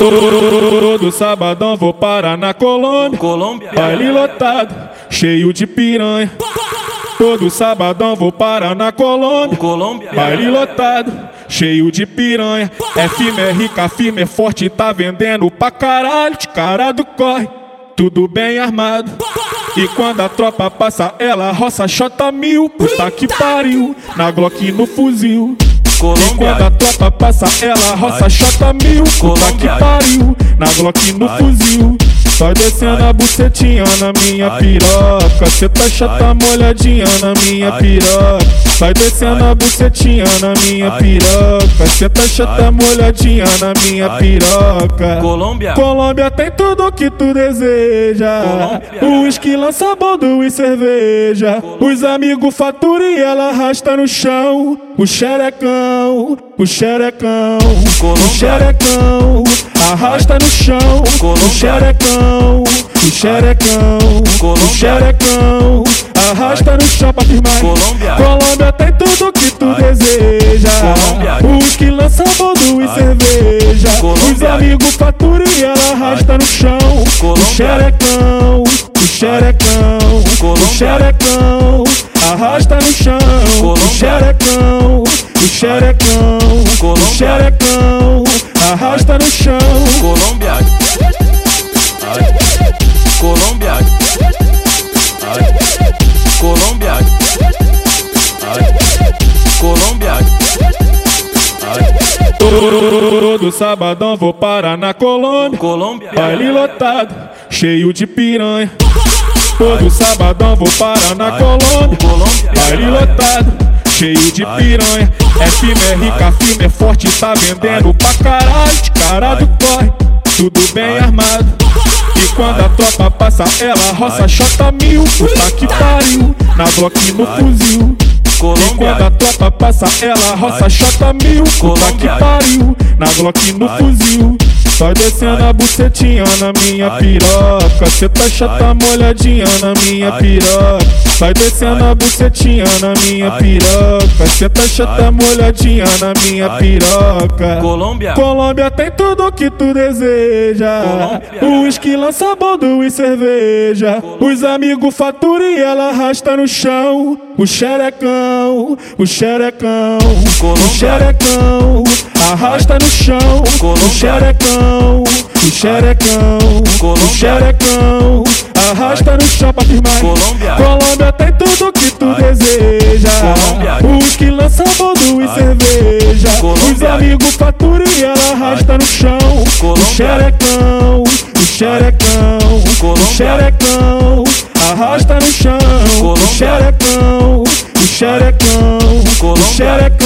Todo sabadão vou parar na Colômbia. Colômbia. Baile lotado, cheio de piranha. Todo sabadão vou parar na Colômbia. Colômbia. Baile lotado, cheio de piranha. É firme, é rica, firme, é forte, tá vendendo pra caralho. De cara do corre, tudo bem armado. E quando a tropa passa, ela roça chota mil. Puta que pariu, na Glock no fuzil. E quando a Colômbia. tropa passa, ela roça chota mil. Puta que Colômbia. pariu, na Glock no fuzil. Vai descendo a bucetinha na minha piroca. Cê tá chata molhadinha na minha piroca. Vai descendo a bucetinha na minha piroca. Cê tá chata molhadinha na minha piroca. Colômbia. Colômbia tem tudo que tu deseja. Colômbia. O uísque lança boldo e cerveja. Os amigos fatura e ela arrasta no chão. O xerecão, o xerecão, o xerecão. Arrasta no chão. O xerecão, o xerecão, o xerecão. Arrasta no chão pra firmar. Colômbia. Colômbia tem tudo que tu deseja. Colômbia. O uísque lança boldo e cerveja. Os amigos fatura e ela arrasta no chão. O xerecão, o xerecão, o xerecão. Arrasta no chão. O xerecão, xerecão, o xerecão. Arrasta no chão. Colômbia. Colômbia. Colômbia. Colômbia. Todo sabadão vou parar na Colômbia. Colômbia. Baile lotado, cheio de piranha. Todo sabadão vou parar na. Colômbia. Baile lotado, cheio de piranha. É firme, é rica, firme, é forte, tá vendendo pra caralho. De cara do corre, tudo bem armado. E quando a tropa passa, ela roça chota mil. Puta que pariu, na Glock no fuzil. E quando a Colômbia. tropa passa, ela roça chota mil. Puta que Colômbia. pariu, na Glock no fuzil. Vai descendo a bucetinha na minha piroca. Cê tá chata molhadinha na minha piroca. Vai descendo a bucetinha na minha piroca. Cê tá chata molhadinha na minha piroca. Colômbia. Colômbia tem tudo que tu deseja. Colômbia. O uísque lança boldo e cerveja. Os amigos fatura e ela arrasta no chão. O xerecão, o xerecão, o xerecão. Arrasta no chão. O xerecão, o xerecão, o xerecão. Arrasta no chão pra firmar. Colômbia. Colômbia tem tudo que tu deseja. Colômbia. O uísque lança boldo e cerveja. Os amigos fatura e ela arrasta no chão. O xerecão, o xerecão, o xerecão. Arrasta no chão. O xerecão, xerecão, o xerecão.